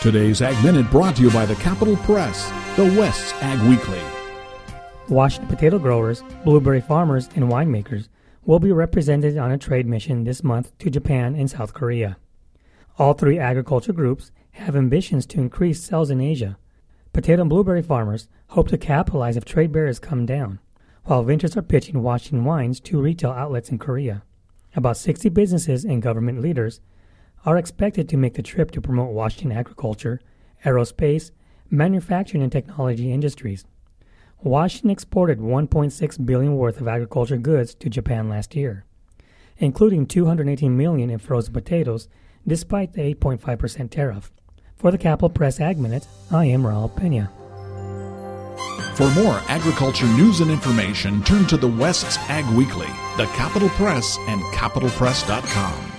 Today's Ag Minute brought to you by the Capital Press, the West's Ag Weekly. Washington potato growers, blueberry farmers, and winemakers will be represented on a trade mission this month to Japan and South Korea. All three agriculture groups have ambitions to increase sales in Asia. Potato and blueberry farmers hope to capitalize if trade barriers come down, while ventures are pitching Washington wines to retail outlets in Korea. About 60 businesses and government leaders are expected to make the trip to promote Washington agriculture, aerospace, manufacturing, and technology industries. Washington exported 1.6 billion worth of agriculture goods to Japan last year, including 218 million in frozen potatoes, despite the 8.5% tariff. For the Capital Press Ag Minute, I am Raul Pena. For more agriculture news and information, turn to the West's Ag Weekly, the Capital Press, and capitalpress.com.